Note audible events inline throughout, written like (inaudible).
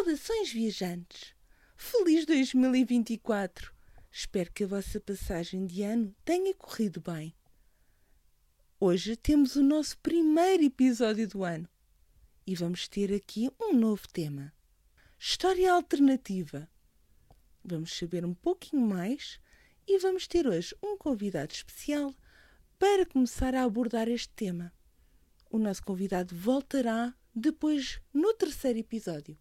Saudações, viajantes! Feliz 2024! Espero que a vossa passagem de ano tenha corrido bem. Hoje temos o nosso primeiro episódio do ano e vamos ter aqui um novo tema: História Alternativa. Vamos saber um pouquinho mais e vamos ter hoje um convidado especial para começar a abordar este tema. O nosso convidado voltará depois no terceiro episódio.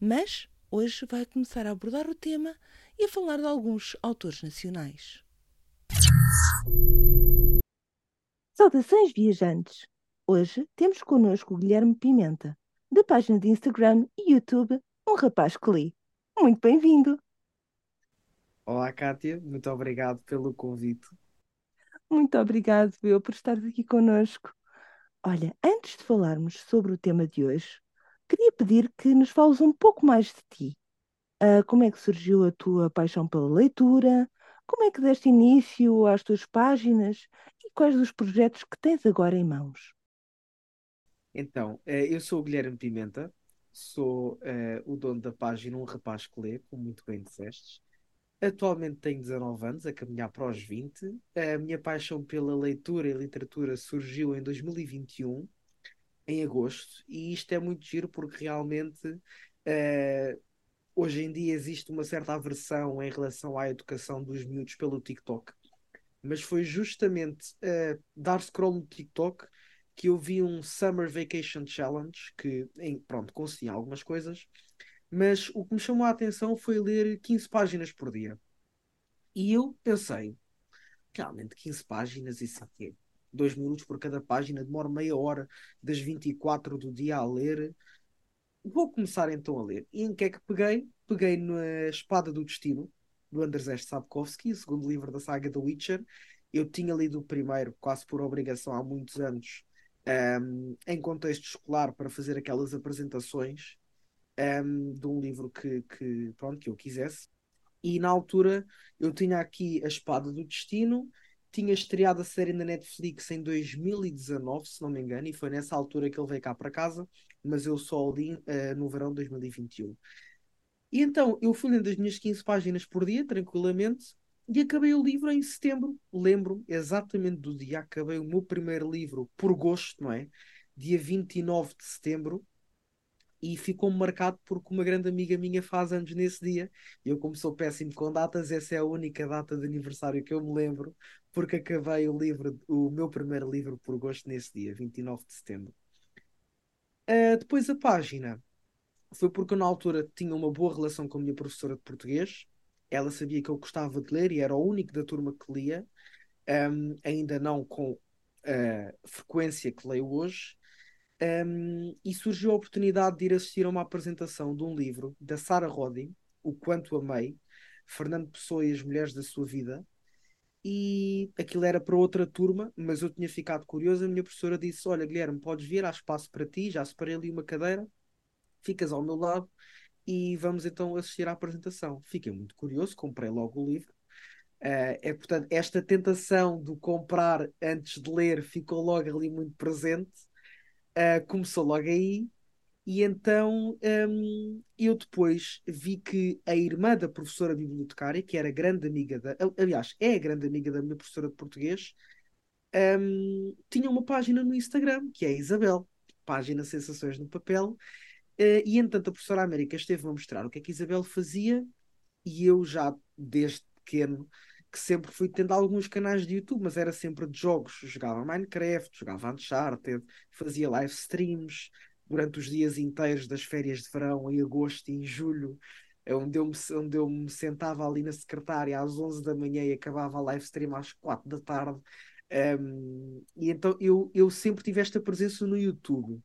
Mas hoje vai começar a abordar o tema e a falar de alguns autores nacionais. Saudações, viajantes! Hoje temos connosco o Guilherme Pimenta, da página de Instagram e YouTube Um Rapaz que Lê. Muito bem-vindo! Olá, Kátia, muito obrigado pelo convite. Muito obrigado, eu, por estares aqui connosco. Olha, antes de falarmos sobre o tema de hoje, queria pedir que nos fales um pouco mais de ti. Uh, como é que surgiu a tua paixão pela leitura? Como é que deste início às tuas páginas? E quais os projetos que tens agora em mãos? Então, eh, eu sou o Guilherme Pimenta, sou uh, o dono da página Um Rapaz que Lê, como muito bem disseste. Atualmente tenho 19 anos, a caminhar para os 20. A minha paixão pela leitura e literatura surgiu em 2021 em agosto, e isto é muito giro porque realmente uh, hoje em dia existe uma certa aversão em relação à educação dos miúdos pelo TikTok. Mas foi justamente uh, dar scroll no TikTok que eu vi um Summer Vacation Challenge que, em, pronto, em algumas coisas, mas o que me chamou a atenção foi ler 15 páginas por dia. E eu pensei, realmente 15 páginas, isso aqui 2 minutos por cada página, demora meia hora das 24 do dia a ler. Vou começar então a ler. E em que é que peguei? Peguei na Espada do Destino, do Andrzej Sapkowski, o segundo livro da saga The Witcher. Eu tinha lido o primeiro, quase por obrigação, há muitos anos, um, em contexto escolar, para fazer aquelas apresentações um, de um livro que, que, pronto, que eu quisesse. E na altura eu tinha aqui A Espada do Destino tinha estreado a série na Netflix em 2019, se não me engano, e foi nessa altura que ele veio cá para casa, mas eu só li uh, no verão de 2021. E então eu fui lendo as minhas 15 páginas por dia, tranquilamente, e acabei o livro em setembro. Lembro exatamente do dia, acabei o meu primeiro livro por gosto, não é? Dia 29 de setembro, e ficou marcado porque uma grande amiga minha faz anos nesse dia. E eu, como sou péssimo com datas, essa é a única data de aniversário que eu me lembro, porque acabei o livro, o meu primeiro livro por gosto nesse dia, 29 de setembro. Uh, depois a página foi porque eu, na altura tinha uma boa relação com a minha professora de português. Ela sabia que eu gostava de ler e era o único da turma que lia, um, ainda não com a frequência que leio hoje. Um, e surgiu a oportunidade de ir assistir a uma apresentação de um livro da Sara Rodin, O Quanto Amei, Fernando Pessoa e as Mulheres da Sua Vida. E aquilo era para outra turma, mas eu tinha ficado curioso. A minha professora disse: Olha, Guilherme, podes vir, há espaço para ti. Já separei ali uma cadeira, ficas ao meu lado e vamos então assistir à apresentação. Fiquei muito curioso, comprei logo o livro. Uh, é portanto, esta tentação de comprar antes de ler ficou logo ali muito presente Uh, começou logo aí, e então um, eu depois vi que a irmã da professora bibliotecária, que era grande amiga da. Aliás, é a grande amiga da minha professora de português, um, tinha uma página no Instagram, que é a Isabel, página Sensações no Papel. Uh, e entanto a professora América esteve a mostrar o que é que Isabel fazia, e eu já, desde pequeno, que sempre fui tendo alguns canais de YouTube, mas era sempre de jogos. Jogava Minecraft, jogava Uncharted, fazia live streams durante os dias inteiros das férias de verão, em agosto e em julho, onde eu, me, onde eu me sentava ali na secretária às 11 da manhã e acabava a live stream às 4 da tarde. Um, e então eu, eu sempre tive esta presença no YouTube.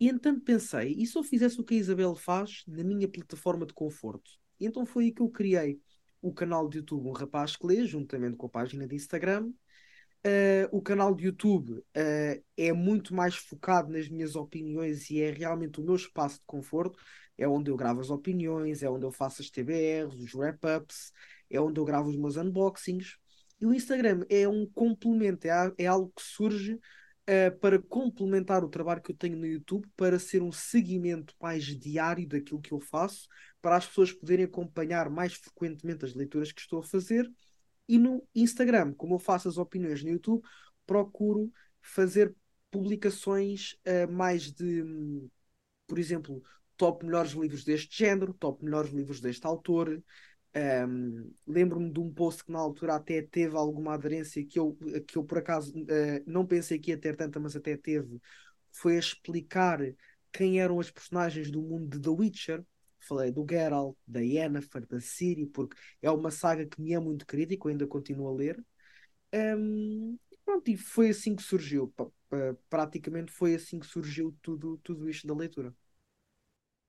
E então pensei, e se eu fizesse o que a Isabel faz na minha plataforma de conforto? E então foi aí que eu criei o canal de YouTube Um Rapaz que Lê, juntamente com a página de Instagram. Uh, o canal de YouTube uh, é muito mais focado nas minhas opiniões e é realmente o meu espaço de conforto. É onde eu gravo as opiniões, é onde eu faço as TBRs, os wrap-ups, é onde eu gravo os meus unboxings. E o Instagram é um complemento, é, é algo que surge uh, para complementar o trabalho que eu tenho no YouTube, para ser um seguimento mais diário daquilo que eu faço, para as pessoas poderem acompanhar mais frequentemente as leituras que estou a fazer. E no Instagram, como eu faço as opiniões no YouTube, procuro fazer publicações uh, mais de, por exemplo, top melhores livros deste género, top melhores livros deste autor, um, Lembro-me de um post que na altura até teve alguma aderência que eu, que eu por acaso uh, não pensei que ia ter tanta, mas até teve. Foi a explicar quem eram as personagens do mundo de The Witcher. Falei do Geralt, da Yennefer, da Ciri, porque é uma saga que me é muito que eu ainda continuo a ler. Um, pronto, e foi assim que surgiu. Praticamente foi assim que surgiu tudo, tudo isto da leitura.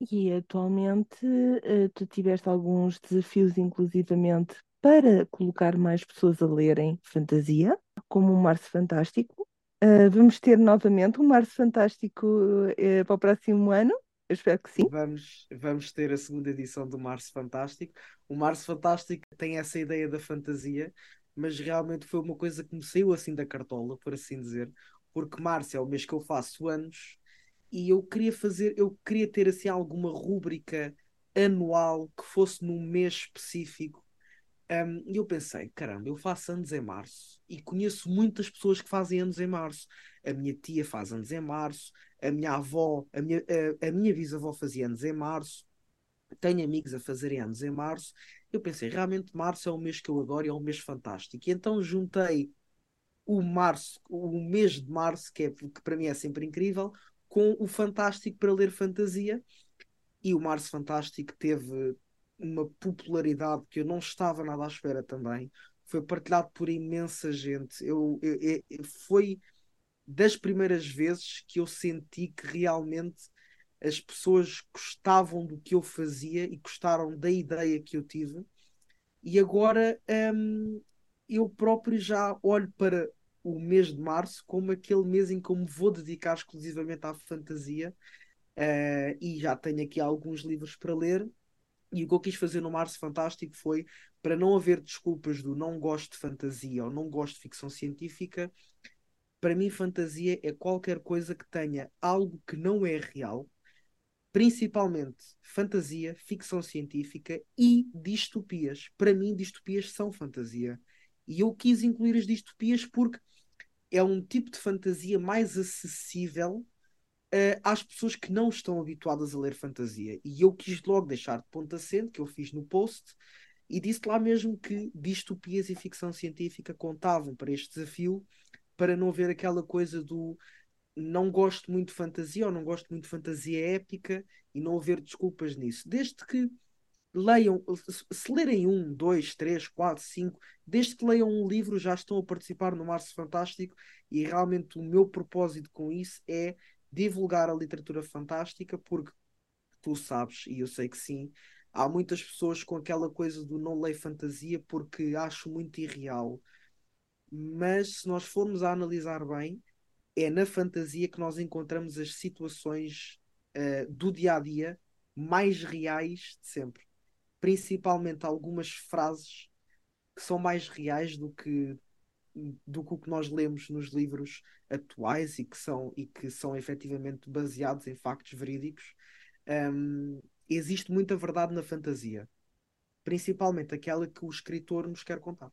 E atualmente uh, tu tiveste alguns desafios, inclusivamente, para colocar mais pessoas a lerem fantasia, como o Março Fantástico. Uh, vamos ter novamente um Março Fantástico uh, para o próximo ano? Eu espero que sim. Vamos, vamos ter a segunda edição do Março Fantástico. O Março Fantástico tem essa ideia da fantasia, mas realmente foi uma coisa que me saiu assim da cartola, por assim dizer, porque março é o mês que eu faço anos e eu queria fazer, eu queria ter assim alguma rúbrica anual que fosse num mês específico. Um, e eu pensei, caramba, eu faço anos em março e conheço muitas pessoas que fazem anos em março. A minha tia faz anos em março, a minha avó, a minha, a, a minha bisavó fazia anos em março, tenho amigos a fazerem anos em março. Eu pensei, realmente março é um mês que eu adoro e é um mês fantástico. E então juntei o março, o mês de março, que, é, que para mim é sempre incrível, com o Fantástico para ler fantasia. E o Março Fantástico teve uma popularidade que eu não estava nada à espera também. Foi partilhado por imensa gente. Eu, eu, eu, foi das primeiras vezes que eu senti que realmente as pessoas gostavam do que eu fazia e gostaram da ideia que eu tive. E agora hum, eu próprio já olho para o mês de março como aquele mês em que eu me vou dedicar exclusivamente à fantasia uh, e já tenho aqui alguns livros para ler. E o que eu quis fazer no Março Fantástico foi para não haver desculpas do não gosto de fantasia ou não gosto de ficção científica. Para mim, fantasia é qualquer coisa que tenha algo que não é real, principalmente fantasia, ficção científica e distopias. Para mim, distopias são fantasia. E eu quis incluir as distopias porque é um tipo de fantasia mais acessível uh, às pessoas que não estão habituadas a ler fantasia. E eu quis logo deixar de ponto acento, que eu fiz no post, e disse lá mesmo que distopias e ficção científica contavam para este desafio, para não haver aquela coisa do não gosto muito de fantasia ou não gosto muito de fantasia épica e não haver desculpas nisso. Desde que leiam, se lerem um, dois, três, quatro, cinco, desde que leiam um livro já estão a participar no Março Fantástico e realmente o meu propósito com isso é divulgar a literatura fantástica porque tu sabes, e eu sei que sim, há muitas pessoas com aquela coisa do não leio fantasia porque acho muito irreal. Mas se nós formos a analisar bem, é na fantasia que nós encontramos as situações uh, do dia a dia mais reais de sempre principalmente algumas frases que são mais reais do que do que o que nós lemos nos livros atuais e que são e que são efetivamente baseados em factos verídicos. Um, existe muita verdade na fantasia principalmente aquela que o escritor nos quer contar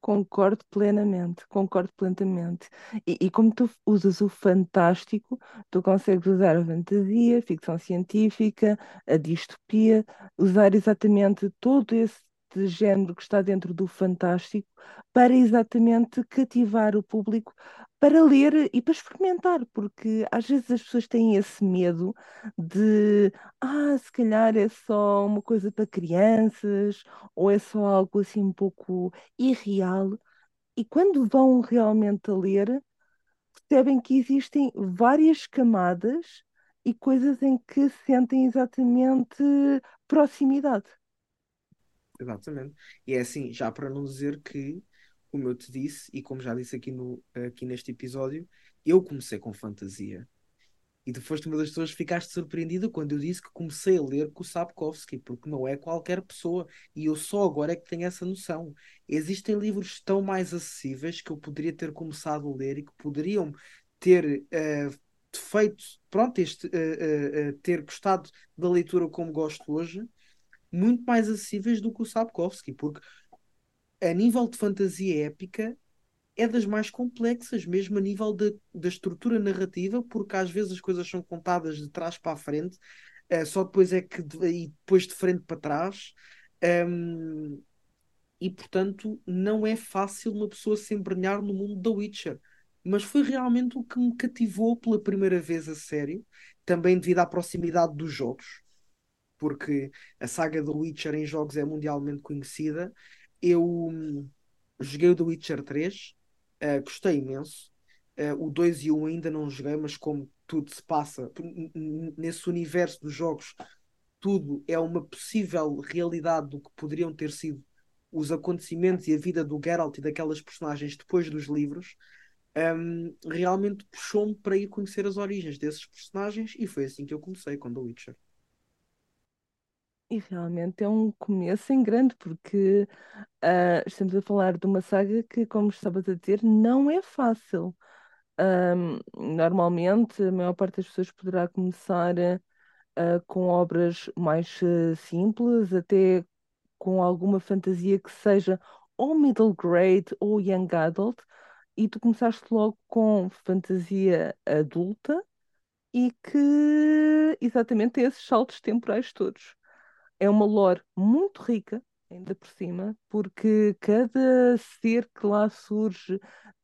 Concordo plenamente, concordo plenamente. E, e, como tu usas o fantástico, tu consegues usar a fantasia, a ficção científica, a distopia, usar exatamente todo esse género que está dentro do fantástico para exatamente cativar o público para ler e para experimentar, porque às vezes as pessoas têm esse medo de, ah, se calhar é só uma coisa para crianças, ou é só algo assim um pouco irreal. E quando vão realmente a ler, percebem que existem várias camadas e coisas em que sentem exatamente proximidade. Exatamente. E é assim, já para não dizer que como eu te disse, e como já disse aqui, no, aqui neste episódio, eu comecei com fantasia. E tu foste uma das pessoas que ficaste surpreendida quando eu disse que comecei a ler com o Sapkowski, porque não é qualquer pessoa. E eu só agora é que tenho essa noção. Existem livros tão mais acessíveis que eu poderia ter começado a ler e que poderiam ter uh, feito, pronto, este, uh, uh, ter gostado da leitura como gosto hoje, muito mais acessíveis do que o Sapkowski, porque a nível de fantasia épica é das mais complexas, mesmo a nível da estrutura narrativa, porque às vezes as coisas são contadas de trás para a frente, uh, só depois é que de, e depois de frente para trás. Um, e portanto não é fácil uma pessoa se embrenhar no mundo da Witcher. Mas foi realmente o que me cativou pela primeira vez a sério, também devido à proximidade dos jogos, porque a saga do Witcher em jogos é mundialmente conhecida. Eu hum, joguei o The Witcher 3, Uh, gostei imenso. Uh, o 2 e o 1 ainda não joguei, mas como tudo se passa nesse universo dos jogos, tudo é uma possível realidade do que poderiam ter sido os acontecimentos e a vida do Geralt e daquelas personagens depois dos livros. Um, realmente puxou-me para ir conhecer as origens desses personagens e foi assim que eu comecei com The Witcher. E realmente é um começo em grande, porque uh, estamos a falar de uma saga que, como estavas a dizer, não é fácil. Normalmente, a maior parte das pessoas poderá começar uh, com obras mais uh, simples, até com alguma fantasia que seja ou middle grade ou young adult, e tu começaste logo com fantasia adulta e que exatamente tem esses saltos temporais todos é uma lore muito rica, ainda por cima, porque cada ser que lá surge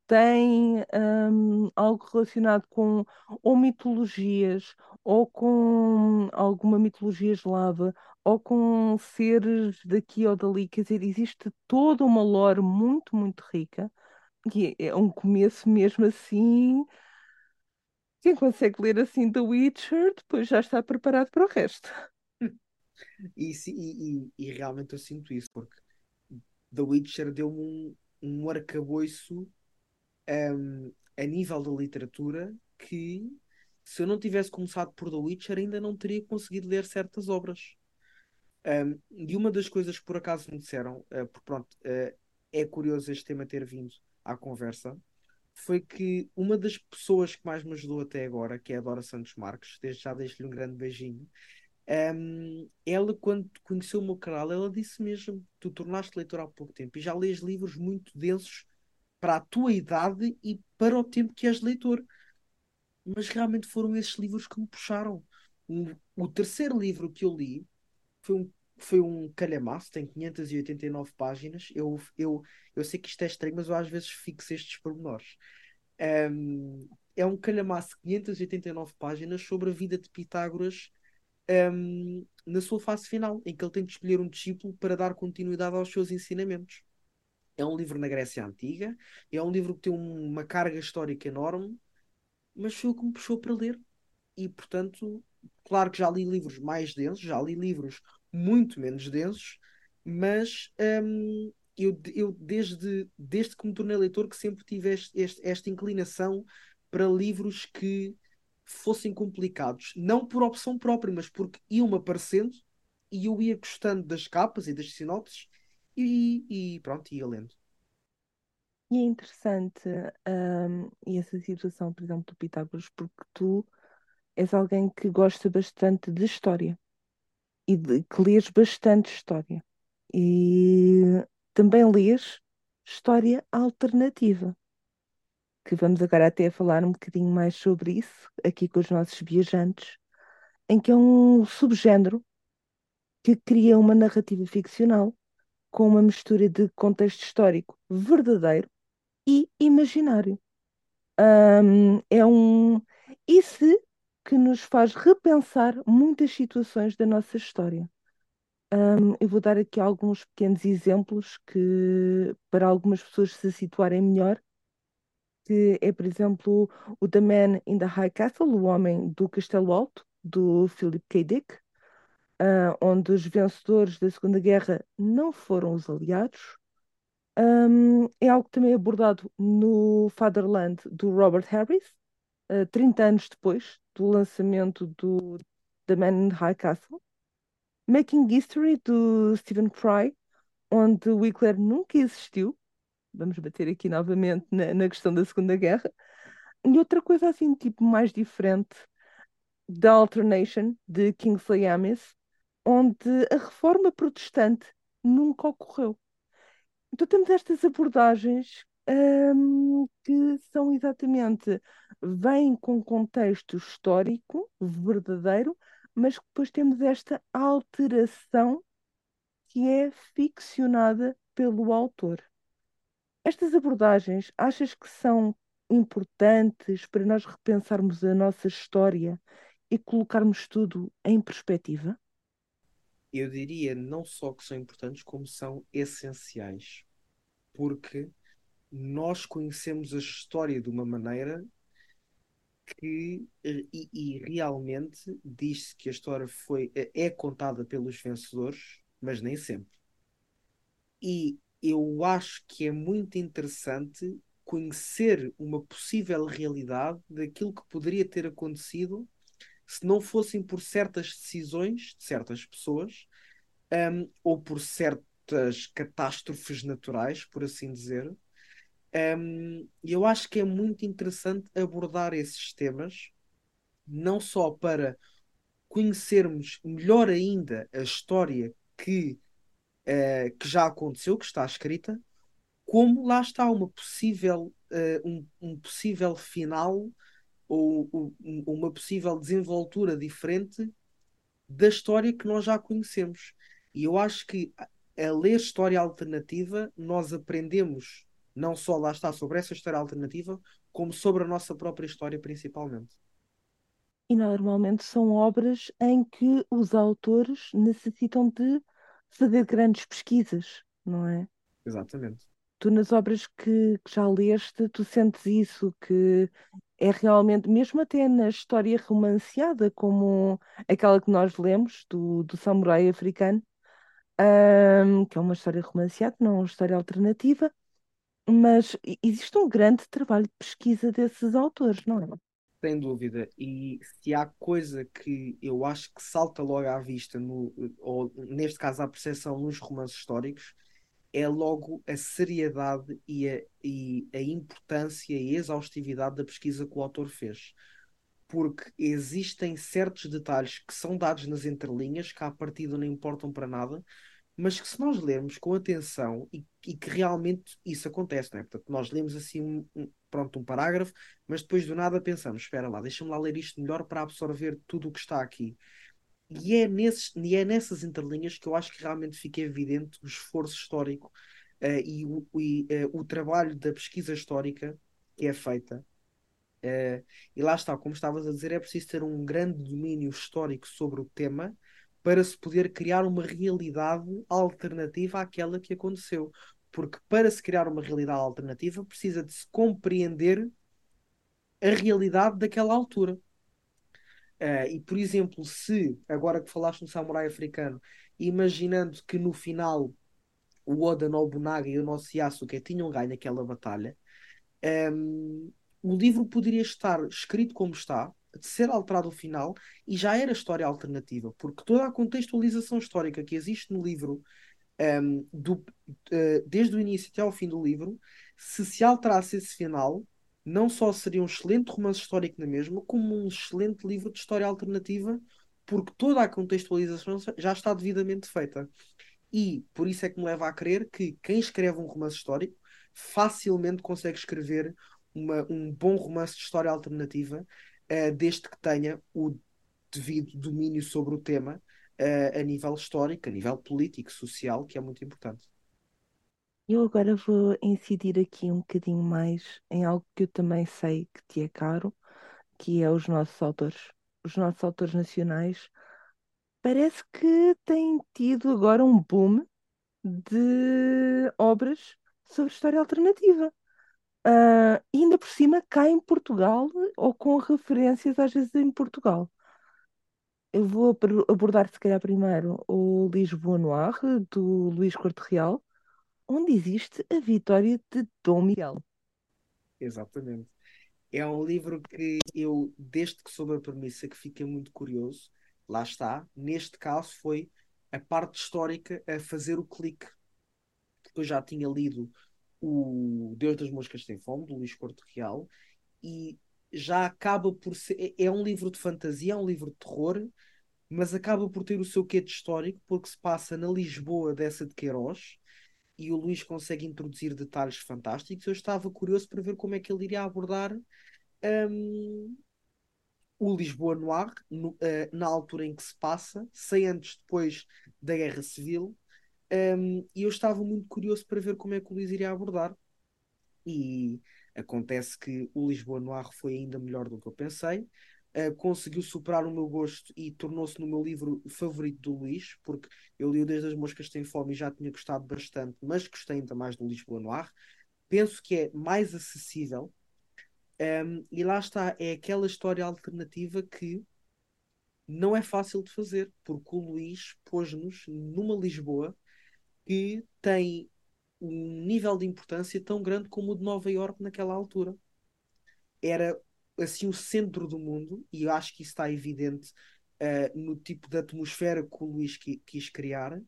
tem um, algo relacionado com ou mitologias, ou com alguma mitologia eslava, ou com seres daqui ou dali. Quer dizer, existe toda uma lore muito, muito rica, e é um começo mesmo assim. Quem consegue ler assim The Witcher, depois já está preparado para o resto. E, e, e, realmente eu sinto isso, porque The Witcher deu-me um, um arcabouço um, a nível da literatura que se eu não tivesse começado por The Witcher ainda não teria conseguido ler certas obras. Um, e uma das coisas que por acaso me disseram, uh, porque pronto, uh, é curioso este tema ter vindo à conversa, foi que uma das pessoas que mais me ajudou até agora, que é a Dora Santos Marques, desde já deixo-lhe um grande beijinho, um, ela, quando conheceu o meu canal, ela disse mesmo: Tu tornaste leitor há pouco tempo e já lês livros muito densos para a tua idade e para o tempo que és leitor. Mas realmente foram esses livros que me puxaram. Um, o terceiro livro que eu li foi um, foi um calhamaço, tem 589 páginas. Eu, eu, eu sei que isto é estranho, mas eu às vezes fixo estes pormenores. Um, é um calhamaço de 589 páginas sobre a vida de Pitágoras um, na sua fase final, em que ele tem de escolher um discípulo para dar continuidade aos seus ensinamentos. É um livro na Grécia Antiga, é um livro que tem uma carga histórica enorme, mas foi o que me puxou para ler. E, portanto, claro que já li livros mais densos, já li livros muito menos densos, mas um, eu, eu desde, desde que me tornei leitor que sempre tive este, este, esta inclinação para livros que fossem complicados, não por opção própria, mas porque iam aparecendo e eu ia gostando das capas e das sinopses e, e pronto, ia lendo. E é interessante um, essa situação, por exemplo, do Pitágoras, porque tu és alguém que gosta bastante de história e de, que lês bastante história e também lês história alternativa que vamos agora até falar um bocadinho mais sobre isso, aqui com os nossos viajantes, em que é um subgénero que cria uma narrativa ficcional com uma mistura de contexto histórico verdadeiro e imaginário. Um, é um isso que nos faz repensar muitas situações da nossa história. Um, eu vou dar aqui alguns pequenos exemplos que para algumas pessoas se situarem melhor que é, por exemplo, o The Man in the High Castle, o Homem do Castelo Alto, do Philip K. Dick, uh, onde os vencedores da Segunda Guerra não foram os aliados. Um, é algo também abordado no Fatherland do Robert Harris, uh, 30 anos depois do lançamento do The Man in the High Castle. Making History, do Stephen Fry, onde o Hitler nunca existiu. Vamos bater aqui novamente na, na questão da Segunda Guerra. E outra coisa assim, tipo, mais diferente, da Alternation, de Kingsley Amis, onde a reforma protestante nunca ocorreu. Então temos estas abordagens hum, que são exatamente, vêm com contexto histórico, verdadeiro, mas depois temos esta alteração que é ficcionada pelo autor. Estas abordagens achas que são importantes para nós repensarmos a nossa história e colocarmos tudo em perspectiva? Eu diria não só que são importantes, como são essenciais. Porque nós conhecemos a história de uma maneira que e, e realmente diz-se que a história foi é contada pelos vencedores, mas nem sempre. E eu acho que é muito interessante conhecer uma possível realidade daquilo que poderia ter acontecido se não fossem por certas decisões de certas pessoas um, ou por certas catástrofes naturais, por assim dizer. Um, eu acho que é muito interessante abordar esses temas, não só para conhecermos melhor ainda a história que, uh, que já aconteceu, que está escrita, como lá está uma possível, uh, um, um possível final ou, ou uma possível desenvoltura diferente da história que nós já conhecemos. E eu acho que a ler história alternativa, nós aprendemos não só lá está sobre essa história alternativa, como sobre a nossa própria história, principalmente. E normalmente são obras em que os autores necessitam de fazer grandes pesquisas, não é? Exatamente. Tu, nas obras que, que já leste, tu sentes isso, que é realmente, mesmo até na história romanceada, como aquela que nós lemos, do, do samurai africano, um, que é uma história romanceada, não uma história alternativa, mas existe um grande trabalho de pesquisa desses autores, não é? Sem dúvida. E se há coisa que eu acho que salta logo à vista, no, ou neste caso à percepção nos romances históricos, é logo a seriedade e a, e a importância e a exaustividade da pesquisa que o autor fez. Porque existem certos detalhes que são dados nas entrelinhas que à partida não importam para nada, mas que se nós lermos com atenção e, e que realmente isso acontece, não é? Portanto, nós lemos assim um, pronto, um parágrafo, mas depois do nada pensamos, espera lá, deixa-me lá ler isto melhor para absorver tudo o que está aqui. E é, nesses, e é nessas entrelinhas que eu acho que realmente fica evidente o esforço histórico uh, e, o, e uh, o trabalho da pesquisa histórica que é feita. Uh, e lá está, como estavas a dizer, é preciso ter um grande domínio histórico sobre o tema para se poder criar uma realidade alternativa àquela que aconteceu. Porque para se criar uma realidade alternativa precisa de se compreender a realidade daquela altura. Uh, e, por exemplo, se, agora que falaste no samurai africano, imaginando que no final o Oda Nobunaga e o nosso Yasuke tinham ganho aquela batalha, um, ehm, o livro poderia estar escrito como está, de ser alterado o final e já era história alternativa, porque toda a contextualização histórica que existe no livro, um, do, uh, desde o início até ao fim do livro, se se alterasse esse final, não só seria um excelente romance histórico na mesma, como um excelente livro de história alternativa, porque toda a contextualização já está devidamente feita. E por isso é que me leva a crer que quem escreve um romance histórico facilmente consegue escrever uma, um bom romance de história alternativa uh, desde que tenha o devido domínio sobre o tema uh, a nível histórico, a nível político, social, que é muito importante. Eu agora vou incidir aqui um bocadinho mais em algo que eu também sei que te é caro, que é os nossos autores. Os nossos autores nacionais parece que têm tido agora um boom de obras sobre história alternativa. Uh, ainda por cima cá em Portugal, ou com referências às vezes em Portugal. Eu vou abordar, se calhar, primeiro o Lisboa Noir, do Luís Corte Real, onde existe a vitória de Dom Miguel. Exatamente. É um livro que eu, desde que soube a premissa, que fiquei muito curioso. Lá está. Neste caso foi a parte histórica a fazer o clique. Porque eu já tinha lido o Deus das Moscas Tem Fome, do Luís Corte Real, e já acaba por ser. É, é um livro de fantasia, é um livro de terror, mas acaba por ter o seu quê de histórico, porque se passa na Lisboa dessa de Queiroz, e o Luís consegue introduzir detalhes fantásticos. Eu estava curioso para ver como é que ele iria abordar um, o Lisboa Noir, no, uh, na altura em que se passa, sem antes depois da Guerra Civil, um, e eu estava muito curioso para ver como é que o Luís iria abordar. E acontece que o Lisboa Noir foi ainda melhor do que eu pensei. Uh, conseguiu superar o meu gosto e tornou-se no meu livro favorito do Luís, porque eu li Desde as Moscas Tem Fome e já tinha gostado bastante, mas gostei ainda mais do Lisboa Noir. Penso que é mais acessível, um, e lá está, é aquela história alternativa que não é fácil de fazer, porque o Luís pôs-nos numa Lisboa que tem um nível de importância tão grande como o de Nova Iorque naquela altura. Era assim o centro do mundo, e eu acho que isso está evidente uh, no tipo de atmosfera que o Luís qui quis criar.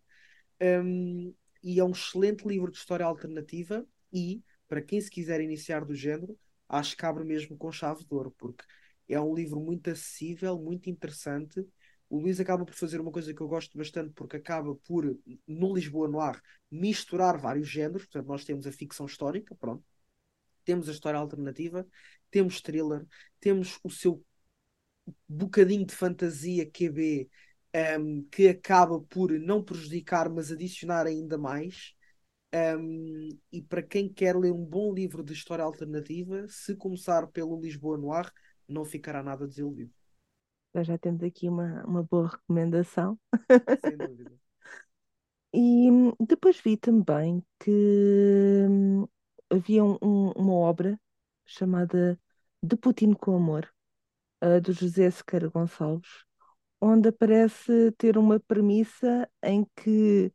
Um, e é um excelente livro de história alternativa e, para quem se quiser iniciar do género, acho que abre mesmo com chave de ouro, porque é um livro muito acessível, muito interessante. O Luís acaba por fazer uma coisa que eu gosto bastante, porque acaba por, no Lisboa Noir, misturar vários géneros. Portanto, nós temos a ficção histórica, pronto. Temos a história alternativa, temos thriller, temos o seu bocadinho de fantasia QB um, que acaba por não prejudicar, mas adicionar ainda mais. Um, e para quem quer ler um bom livro de história alternativa, se começar pelo Lisboa Noir, não ficará nada desiludido. Já temos aqui uma, uma boa recomendação. Sem dúvida. (laughs) e hum, depois vi também que hum, havia um, uma obra chamada De Putin com Amor, uh, do José Sequeira Gonçalves, onde aparece ter uma premissa em que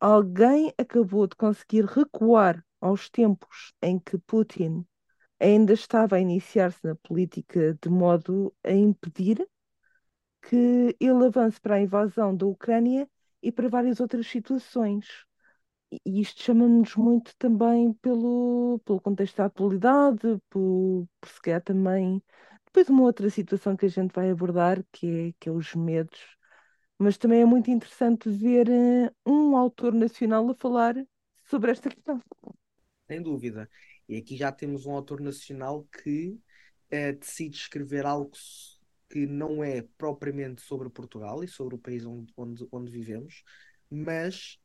alguém acabou de conseguir recuar aos tempos em que Putin ainda estava a iniciar-se na política de modo a impedir que ele avance para a invasão da Ucrânia e para várias outras situações. E isto chama-nos muito também pelo, pelo contexto da atualidade, por, por também depois uma outra situação que a gente vai abordar, que é, que é os medos mas também é muito interessante ver uh, um autor nacional a falar sobre esta questão. Sem dúvida. E aqui já temos um autor nacional que uh, decide escrever algo que não é propriamente sobre Portugal e sobre o país onde, onde, onde vivemos, mas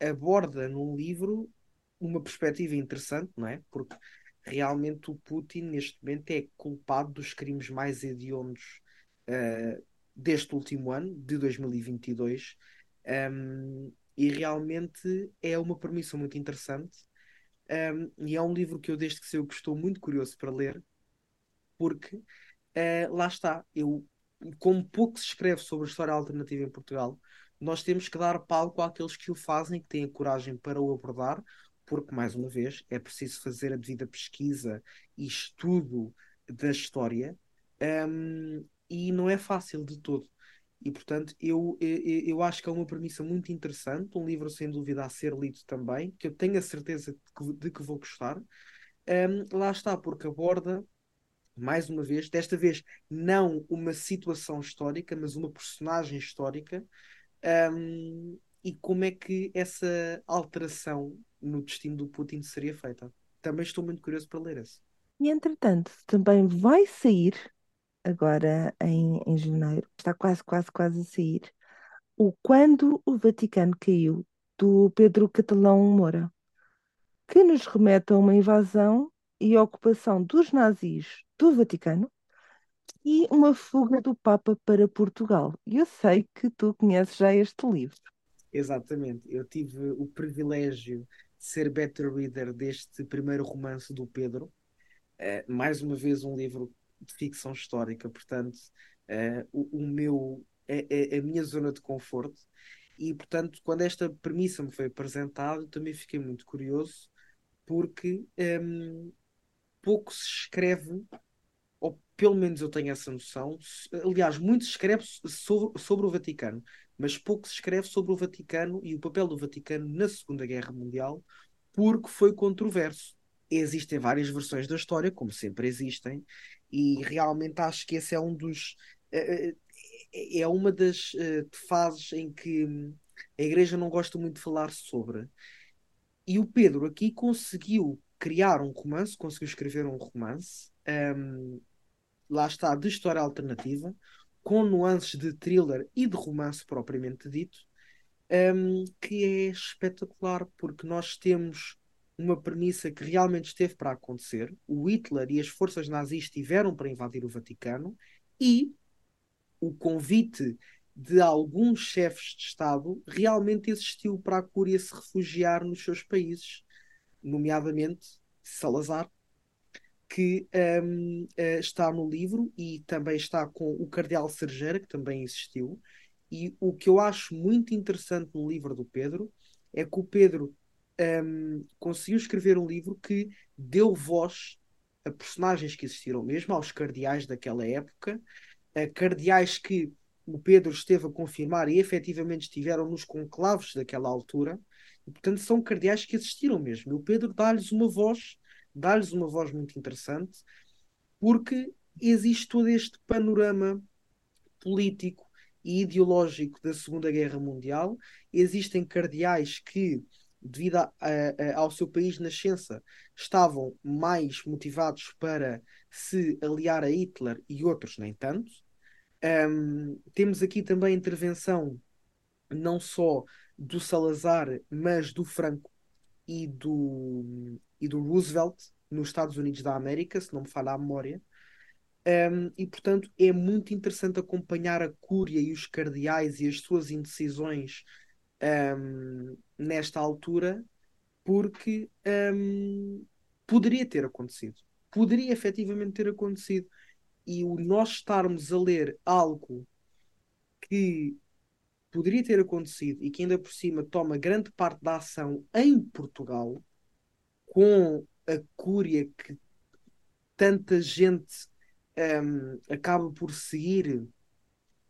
aborda num livro uma perspectiva interessante, não é? Porque realmente o Putin, neste momento, é culpado dos crimes mais hediondos uh, deste último ano, de 2022, um, e realmente é uma premissa muito interessante. Um, e é um livro que eu, desde que saiu, estou muito curioso para ler, porque uh, lá está, eu, como pouco se escreve sobre a história alternativa em Portugal, nós temos que dar palco àqueles que o fazem, que têm coragem para o abordar, porque, mais uma vez, é preciso fazer a devida pesquisa e estudo da história. Um, e não é fácil de todo. E portanto, eu, eu, eu acho que é uma premissa muito interessante, um livro sem dúvida a ser lido também, que eu tenho a certeza de que, de que vou gostar. Um, lá está, porque aborda, mais uma vez, desta vez não uma situação histórica, mas uma personagem histórica, um, e como é que essa alteração no destino do Putin seria feita. Também estou muito curioso para ler esse. E entretanto, também vai sair agora em, em janeiro, está quase, quase, quase a sair, o Quando o Vaticano Caiu, do Pedro Catalão Moura, que nos remete a uma invasão e ocupação dos nazis do Vaticano e uma fuga do Papa para Portugal. Eu sei que tu conheces já este livro. Exatamente, eu tive o privilégio de ser beta reader deste primeiro romance do Pedro. Uh, mais uma vez, um livro de ficção histórica, portanto, uh, o, o, meu é, é, a minha zona de conforto. E, portanto, quando esta premissa me foi apresentada, também fiquei muito curioso, porque um, pouco se escreve, ou pelo menos eu tenho essa noção. Aliás, muito se escreve sobre, sobre o Vaticano, mas pouco se escreve sobre o Vaticano e o papel do Vaticano na Segunda Guerra Mundial, porque foi controverso. Existem várias versões da história, como sempre existem, e realmente acho que esse é um dos. É, é uma das fases em que a Igreja não gosta muito de falar sobre. E o Pedro aqui conseguiu criar um romance, conseguiu escrever um romance, um, lá está, de história alternativa, com nuances de thriller e de romance propriamente dito, um, que é espetacular, porque nós temos uma premissa que realmente esteve para acontecer. O Hitler e as forças nazis estiveram para invadir o Vaticano e o convite de alguns chefes de Estado realmente existiu para a Cúria se refugiar nos seus países, nomeadamente Salazar, que um, eh, está no livro e também está com o Cardeal Sergeira, que também existiu. E o que eu acho muito interessante no livro do Pedro é que o Pedro um, conseguiu escrever um livro que deu voz a personagens que existiram mesmo, aos cardeais daquela época, a cardeais que o Pedro esteve a confirmar e efetivamente estiveram nos conclaves daquela altura, e, portanto são cardeais que existiram mesmo. E o Pedro dá-lhes uma voz, dá-lhes uma voz muito interessante, porque existe todo este panorama político e ideológico da Segunda Guerra Mundial. Existem cardeais que, devido a, a, ao seu país nascença, estavam mais motivados para se aliar a Hitler e outros nem tanto. Um, temos aqui também a intervenção não só do Salazar, mas do Franco e do, e do Roosevelt nos Estados Unidos da América, se não me falha a memória. Um, e portanto é muito interessante acompanhar a Cúria e os cardeais e as suas indecisões um, nesta altura, porque um, poderia ter acontecido. Poderia efetivamente ter acontecido e o nós estarmos a ler algo que poderia ter acontecido e que ainda por cima toma grande parte da ação em Portugal, com a cúria que tanta gente um, acaba por seguir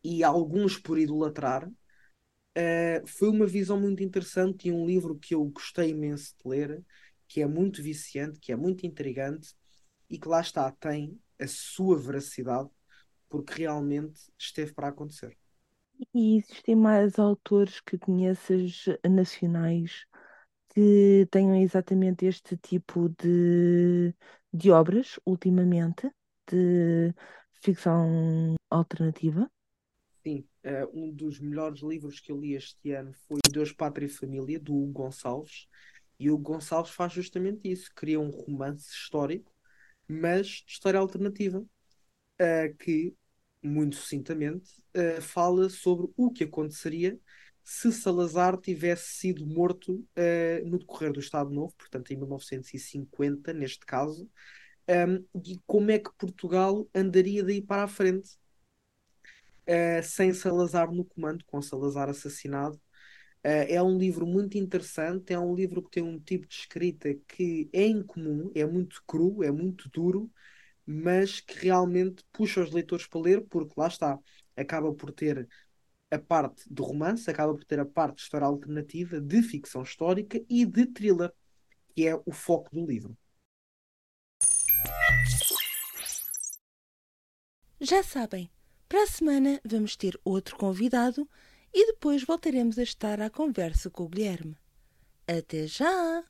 e alguns por idolatrar, uh, foi uma visão muito interessante e um livro que eu gostei imenso de ler, que é muito viciante, que é muito intrigante e que lá está, tem a sua veracidade, porque realmente esteve para acontecer. E existem mais autores que conheças nacionais que tenham exatamente este tipo de, de obras ultimamente, de ficção alternativa? Sim, uh, um dos melhores livros que eu li este ano foi Deus, Pátria e Família, do Hugo Gonçalves. E o Gonçalves faz justamente isso, cria um romance histórico mas de história alternativa, uh, que, muito sucintamente, uh, fala sobre o que aconteceria se Salazar tivesse sido morto uh, no decorrer do Estado Novo, portanto em 1950, neste caso, um, e como é que Portugal andaria daí para a frente. Uh, sem Salazar no comando, com Salazar assassinado, Uh, é um livro muito interessante, é um livro que tem um tipo de escrita que é incomum, é muito cru, é muito duro, mas que realmente puxa os leitores para ler, porque lá está, acaba por ter a parte de romance, acaba por ter a parte de história alternativa, de ficção histórica e de thriller, que é o foco do livro. Já sabem, para a semana vamos ter outro convidado e depois voltaremos a estar à conversa com o Guilherme. Até já!